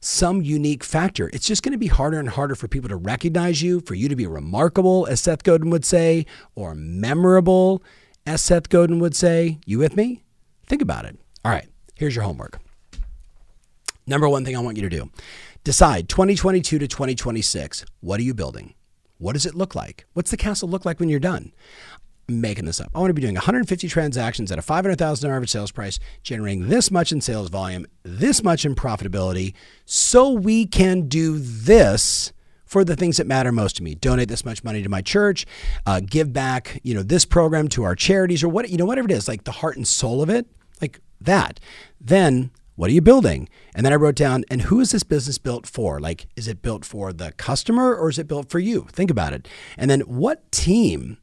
[SPEAKER 1] some unique factor, it's just going to be harder and harder for people to recognize you, for you to be remarkable, as Seth Godin would say, or memorable, as Seth Godin would say. You with me? Think about it. All right, here's your homework. Number one thing I want you to do decide 2022 to 2026, what are you building? What does it look like? What's the castle look like when you're done? I'm making this up. I want to be doing 150 transactions at a 500,000 average sales price, generating this much in sales volume, this much in profitability, so we can do this for the things that matter most to me. Donate this much money to my church, uh, give back, you know, this program to our charities or what, you know, whatever it is, like the heart and soul of it, like that. Then what are you building? And then I wrote down, and who is this business built for? Like, is it built for the customer or is it built for you? Think about it. And then what team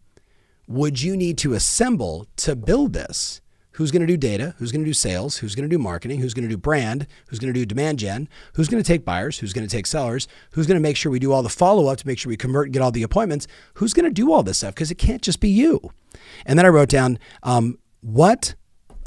[SPEAKER 1] would you need to assemble to build this? Who's going to do data? Who's going to do sales? Who's going to do marketing? Who's going to do brand? Who's going to do demand gen? Who's going to take buyers? Who's going to take sellers? Who's going to make sure we do all the follow up to make sure we convert and get all the appointments? Who's going to do all this stuff? Because it can't just be you. And then I wrote down um, what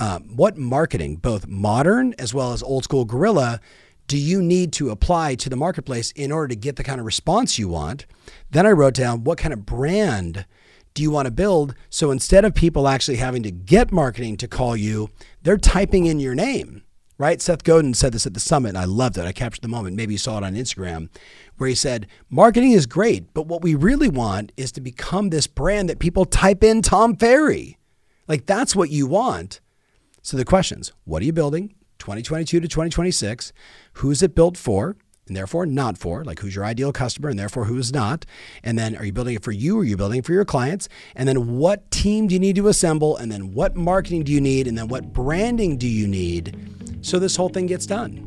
[SPEAKER 1] um, what marketing, both modern as well as old school guerrilla, do you need to apply to the marketplace in order to get the kind of response you want? Then I wrote down what kind of brand do you want to build? So instead of people actually having to get marketing to call you, they're typing in your name, right? Seth Godin said this at the summit, and I loved it. I captured the moment. Maybe you saw it on Instagram, where he said, Marketing is great, but what we really want is to become this brand that people type in Tom Ferry. Like that's what you want. So the questions what are you building 2022 to 2026? Who's it built for? And therefore not for, like who's your ideal customer and therefore who is not. And then are you building it for you or are you building it for your clients? And then what team do you need to assemble? And then what marketing do you need? And then what branding do you need so this whole thing gets done?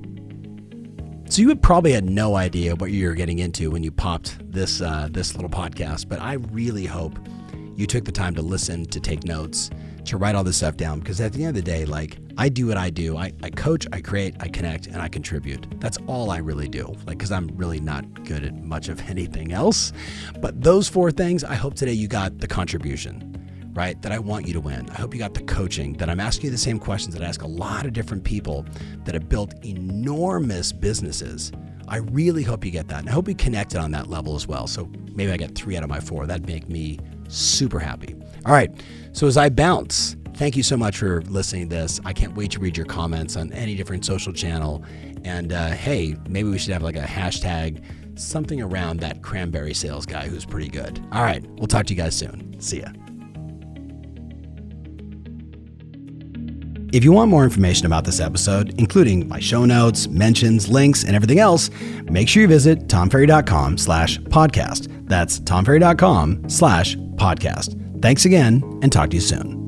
[SPEAKER 1] So you would probably had no idea what you were getting into when you popped this uh, this little podcast, but I really hope you took the time to listen, to take notes, to write all this stuff down because at the end of the day, like I do what I do. I, I coach, I create, I connect, and I contribute. That's all I really do. Like, because I'm really not good at much of <laughs> anything else. But those four things, I hope today you got the contribution, right? That I want you to win. I hope you got the coaching, that I'm asking you the same questions that I ask a lot of different people that have built enormous businesses. I really hope you get that. And I hope you connected on that level as well. So maybe I get three out of my four. That'd make me super happy. All right. So as I bounce, thank you so much for listening to this. I can't wait to read your comments on any different social channel. And uh, hey, maybe we should have like a hashtag, something around that cranberry sales guy who's pretty good. All right. We'll talk to you guys soon. See ya. If you want more information about this episode, including my show notes, mentions, links, and everything else, make sure you visit tomferry.com slash podcast. That's tomferry.com slash podcast. Thanks again and talk to you soon.